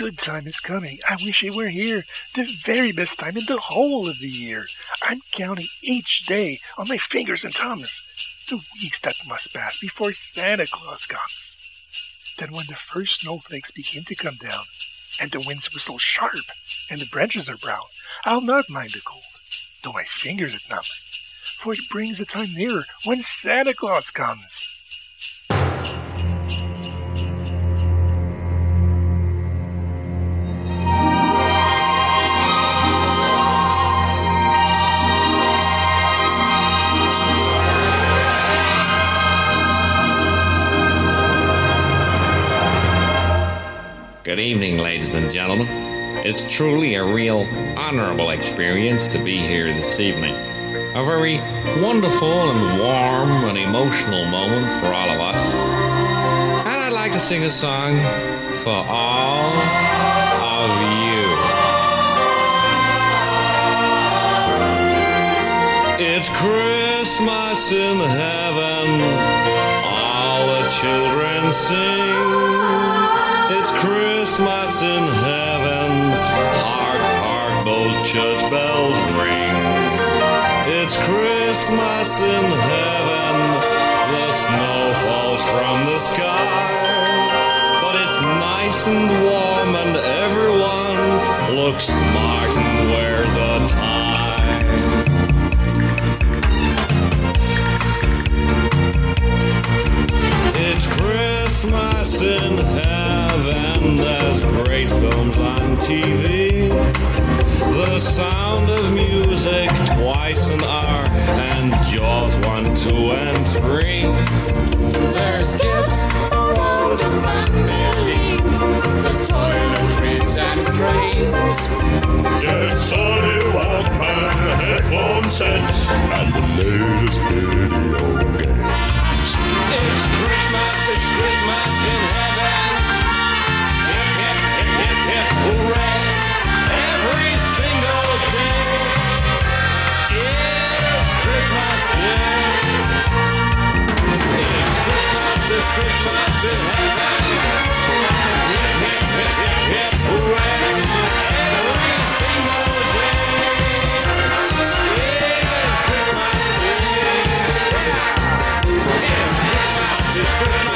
good time is coming. I wish it were here. The very best time in the whole of the year. I'm counting each day on my fingers and thumbs. The weeks that must pass before Santa Claus comes. Then when the first snowflakes begin to come down, and the winds whistle sharp, and the branches are brown, I'll not mind the cold, though my fingers it numbs. For it brings the time nearer when Santa Claus comes. Good evening, ladies and gentlemen. It's truly a real honorable experience to be here this evening. A very wonderful and warm and emotional moment for all of us. And I'd like to sing a song for all of you. It's Christmas in heaven, all the children sing. It's Christmas in heaven. Hark, hark, those church bells ring. It's Christmas in heaven. The snow falls from the sky. But it's nice and warm, and everyone looks smart and wears a tie. It's Christmas great films on TV. The sound of music twice an hour, and Jaws one, two, and three. There's gifts for all the family. It's Christmas,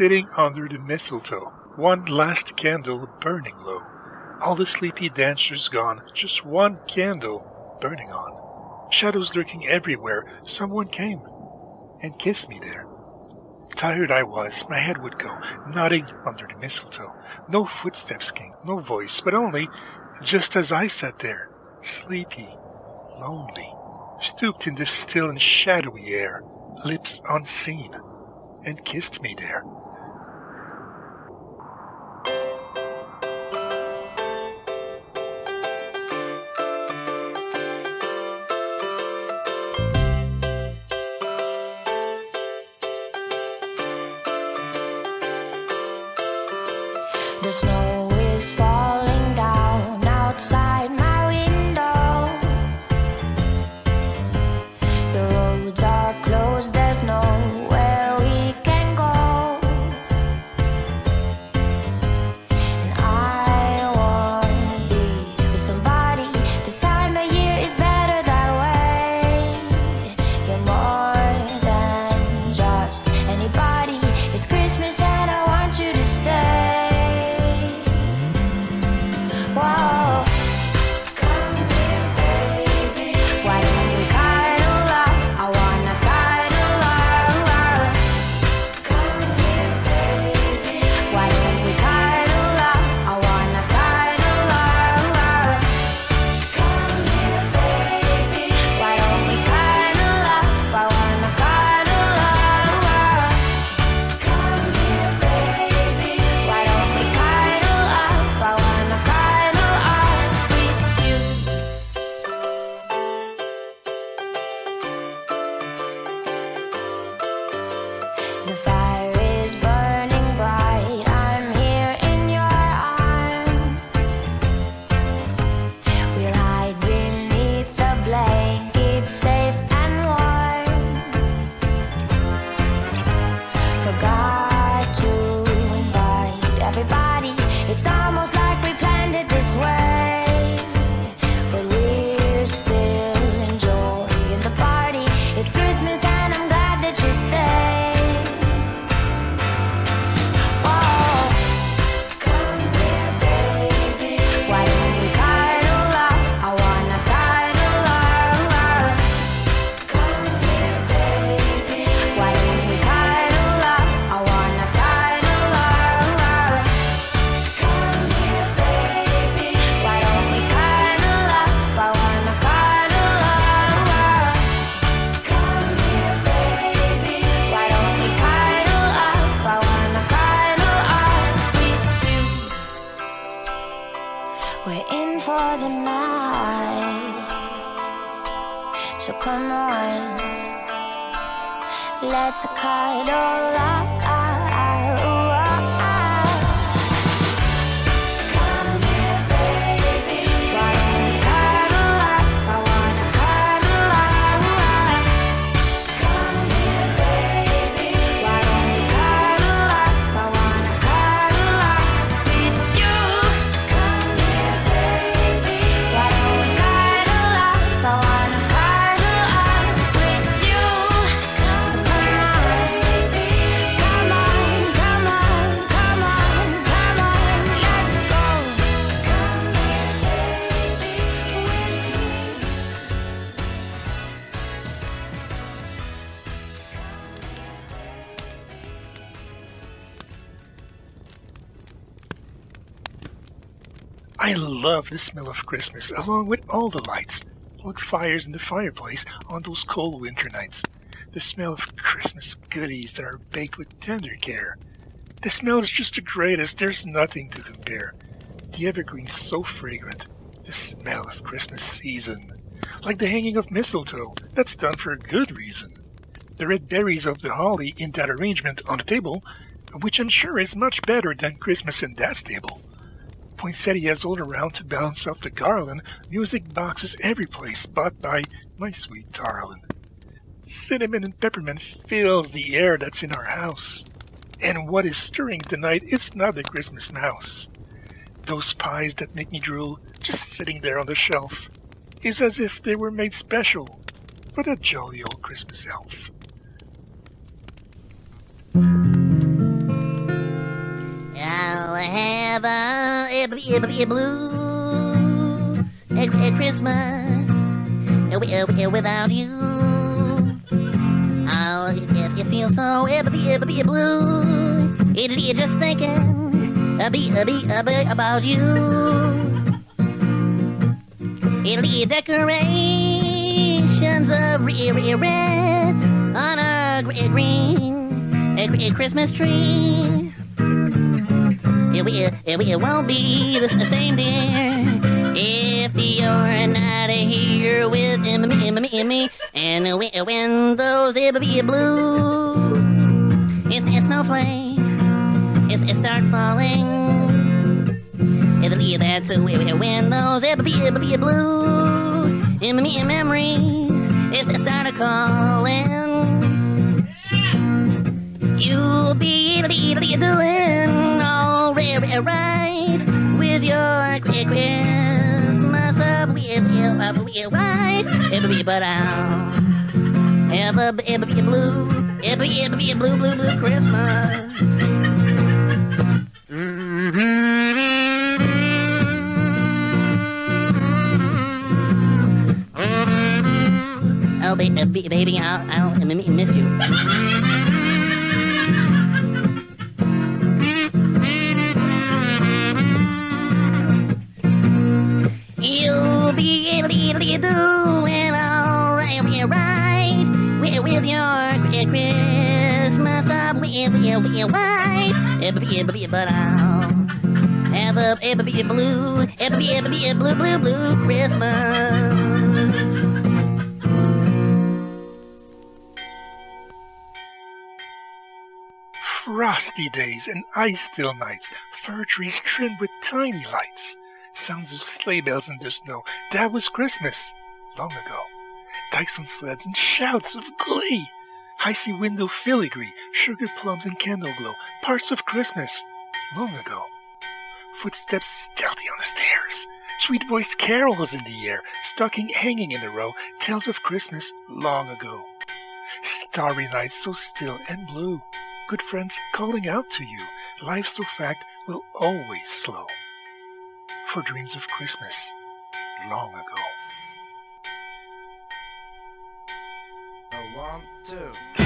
Sitting under the mistletoe, one last candle burning low. All the sleepy dancers gone, just one candle burning on. Shadows lurking everywhere, someone came and kissed me there. Tired I was, my head would go, nodding under the mistletoe. No footsteps came, no voice, but only, just as I sat there, sleepy, lonely, stooped in the still and shadowy air, lips unseen, and kissed me there. We're in for the night. So come on, let's cut all off. The smell of Christmas, along with all the lights, log fires in the fireplace on those cold winter nights. The smell of Christmas goodies that are baked with tender care. The smell is just the greatest, there's nothing to compare. The evergreen's so fragrant, the smell of Christmas season. Like the hanging of mistletoe, that's done for a good reason. The red berries of the holly in that arrangement on the table, which I'm sure is much better than Christmas in that stable poinsettias all around to balance off the garland, music boxes every place bought by my sweet darling. Cinnamon and peppermint fills the air that's in our house. And what is stirring tonight, it's not the Christmas mouse. Those pies that make me drool, just sitting there on the shelf, is as if they were made special for that jolly old Christmas elf. I'll have a, a, a, blue a, Christmas wi- without you. I'll if you feel so blue. It'll be just thinking a, be, a, be, a, be about you. It'll be decorations of re- re- red on a gr- green a Christmas tree. Will, it, it won't be the same, dear, if you're not here with me, me, me, me. And when, those blue, it's, snowflakes, it's, it start falling. That's when those be, blue, memories, it's, it started calling. You'll be doing right with your Christmas up with you up with you right. It'll be but I'll ever be ever be a blue, ever ever be a blue blue blue Christmas. Oh, baby, uh, baby, I'll, I'll miss you. Chri- Christmas with with with white. Ever be ever be but I'll ever ever be blue, ever be ever be a blue blue blue Christmas. Frosty days and ice still nights, fir trees trimmed with tiny lights, sounds of sleigh bells in the snow. That was Christmas, long ago. Dykes on sleds and shouts of glee. Icy window filigree, sugar plums and candle glow, parts of Christmas, long ago. Footsteps stealthy on the stairs, sweet voiced carols in the air, stocking hanging in a row, tales of Christmas long ago. Starry nights so still and blue, good friends calling out to you. Life's through fact will always slow. For dreams of Christmas long ago. One,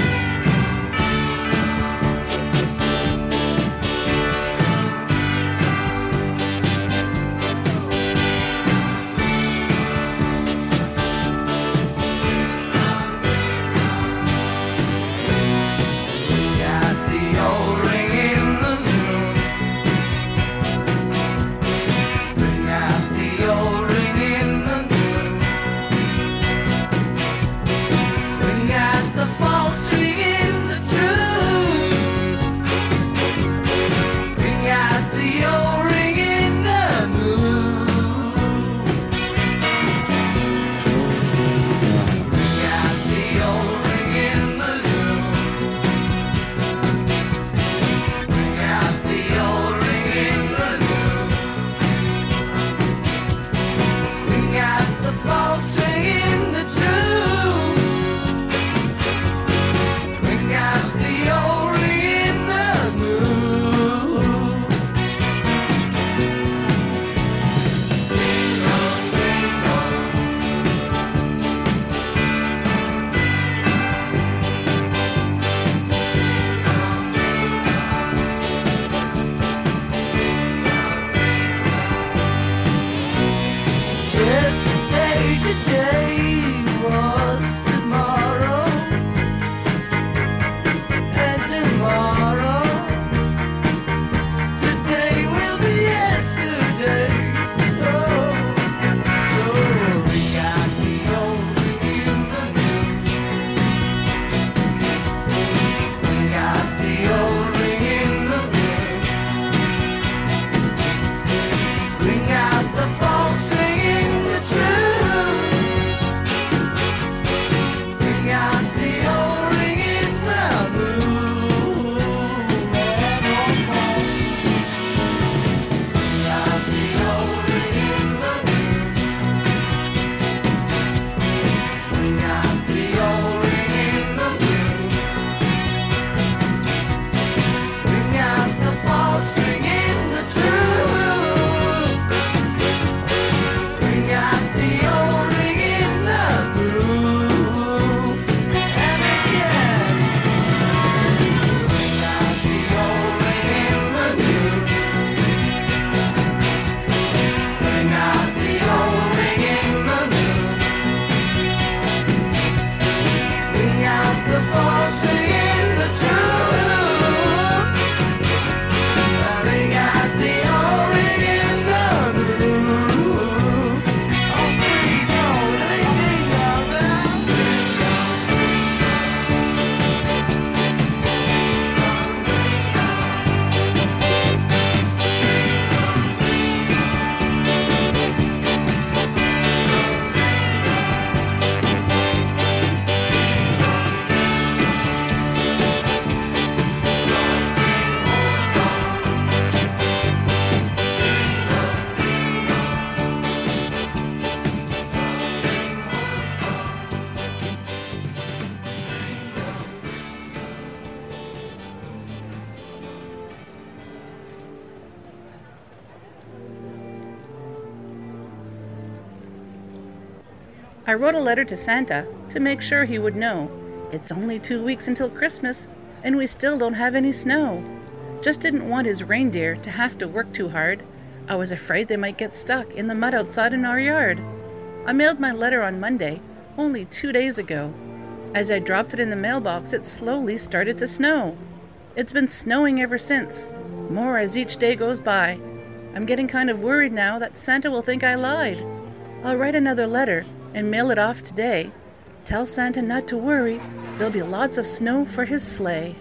the fun. I wrote a letter to Santa to make sure he would know. It's only two weeks until Christmas, and we still don't have any snow. Just didn't want his reindeer to have to work too hard. I was afraid they might get stuck in the mud outside in our yard. I mailed my letter on Monday, only two days ago. As I dropped it in the mailbox, it slowly started to snow. It's been snowing ever since, more as each day goes by. I'm getting kind of worried now that Santa will think I lied. I'll write another letter and mail it off today. Tell Santa not to worry, there'll be lots of snow for his sleigh.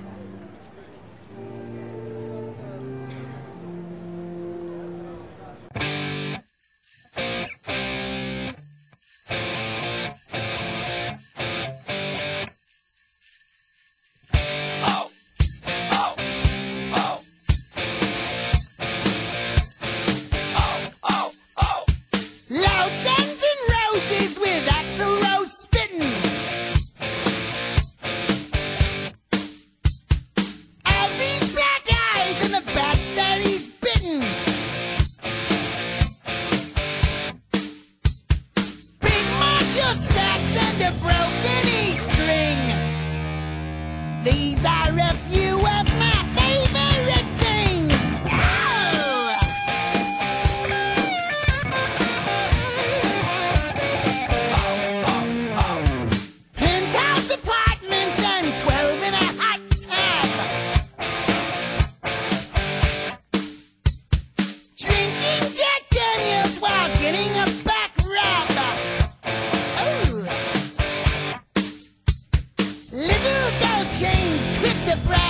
Chains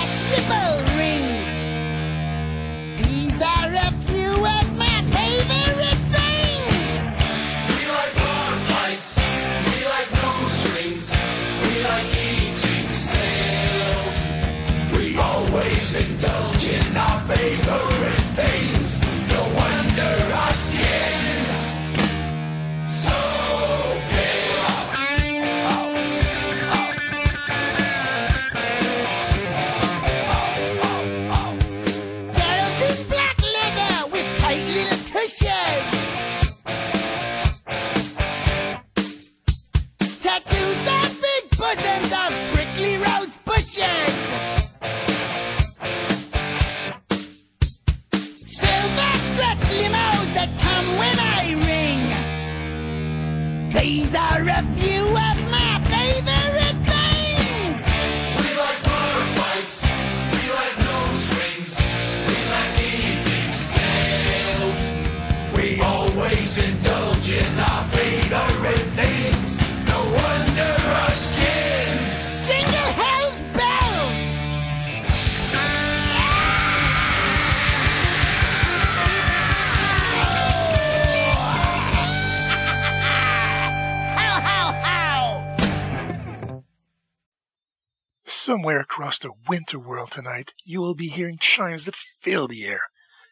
Somewhere across the winter world tonight, you will be hearing chimes that fill the air.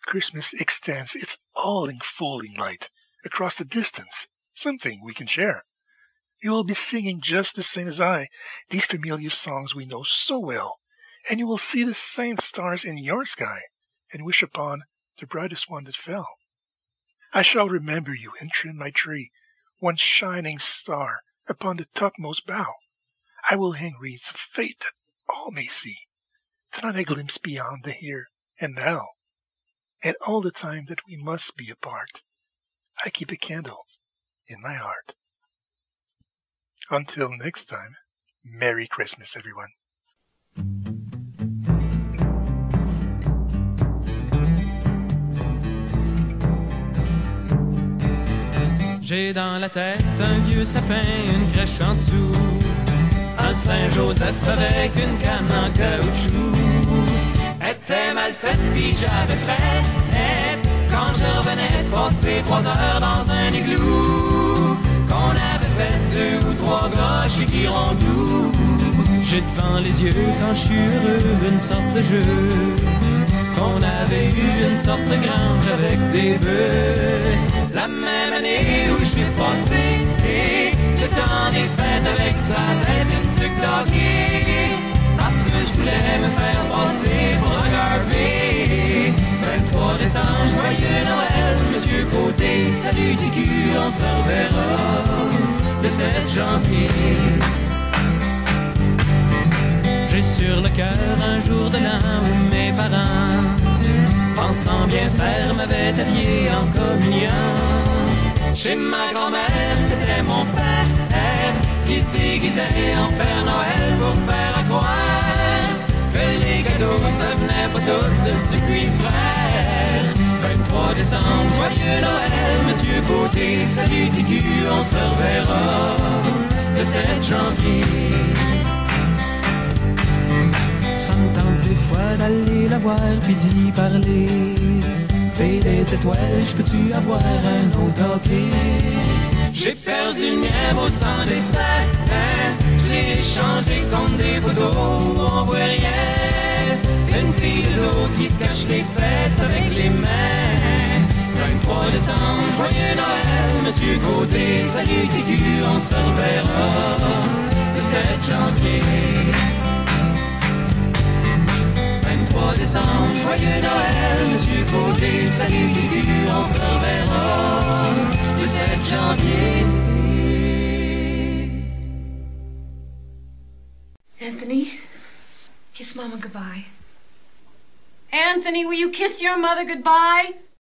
Christmas extends its all-enfolding light across the distance, something we can share. You will be singing just the same as I, these familiar songs we know so well, and you will see the same stars in your sky and wish upon the brightest one that fell. I shall remember you and trim my tree, one shining star upon the topmost bough. I will hang wreaths of fate that all may see, tonight a glimpse beyond the here and now. And all the time that we must be apart, I keep a candle in my heart. Until next time, Merry Christmas, everyone. J'ai dans la tête un vieux sapin, une crèche en dessous. Saint-Joseph avec une canne en caoutchouc. Était mal faite, puis j'avais fait. Quand je revenais passer trois heures dans un igloo. Qu'on avait fait deux ou trois gars chez Girondou. J'ai devant les yeux quand je suis heureux une sorte de jeu. Qu'on avait eu une sorte de grange avec des bœufs. La même année où je suis passé, et le temps des fêtes avec sa tête parce que je voulais me faire passer pour un Harvey. 23 décembre, joyeux Noël, Monsieur Côté, salut TQ, on se reverra le 7 janvier. J'ai sur le cœur un jour de l'un où mes parents, pensant bien faire, m'avaient habillé en communion. Chez ma grand-mère, c'était mon père se en Père Noël pour faire croire que les cadeaux, ça venait pas tout du puits frère. 23 décembre, joyeux Noël, Monsieur Côté, salut TQ, on se reverra le 7 janvier. Ça me des fois d'aller la voir puis d'y parler. Fais des étoiles, je peux-tu avoir un autre hockey? J'ai perdu le mien au sang des sacs. J'ai échangé contre des on voit rien. Une fille de l'eau qui se cache les fesses avec les mains. 23 décembre, joyeux Noël, Monsieur Côté, salut TQ, on se reverra le 7 janvier. 23 décembre, joyeux Noël, Monsieur Côté, salut TQ, on se reverra le 7 janvier. Anthony, kiss Mama goodbye. Anthony, will you kiss your mother goodbye?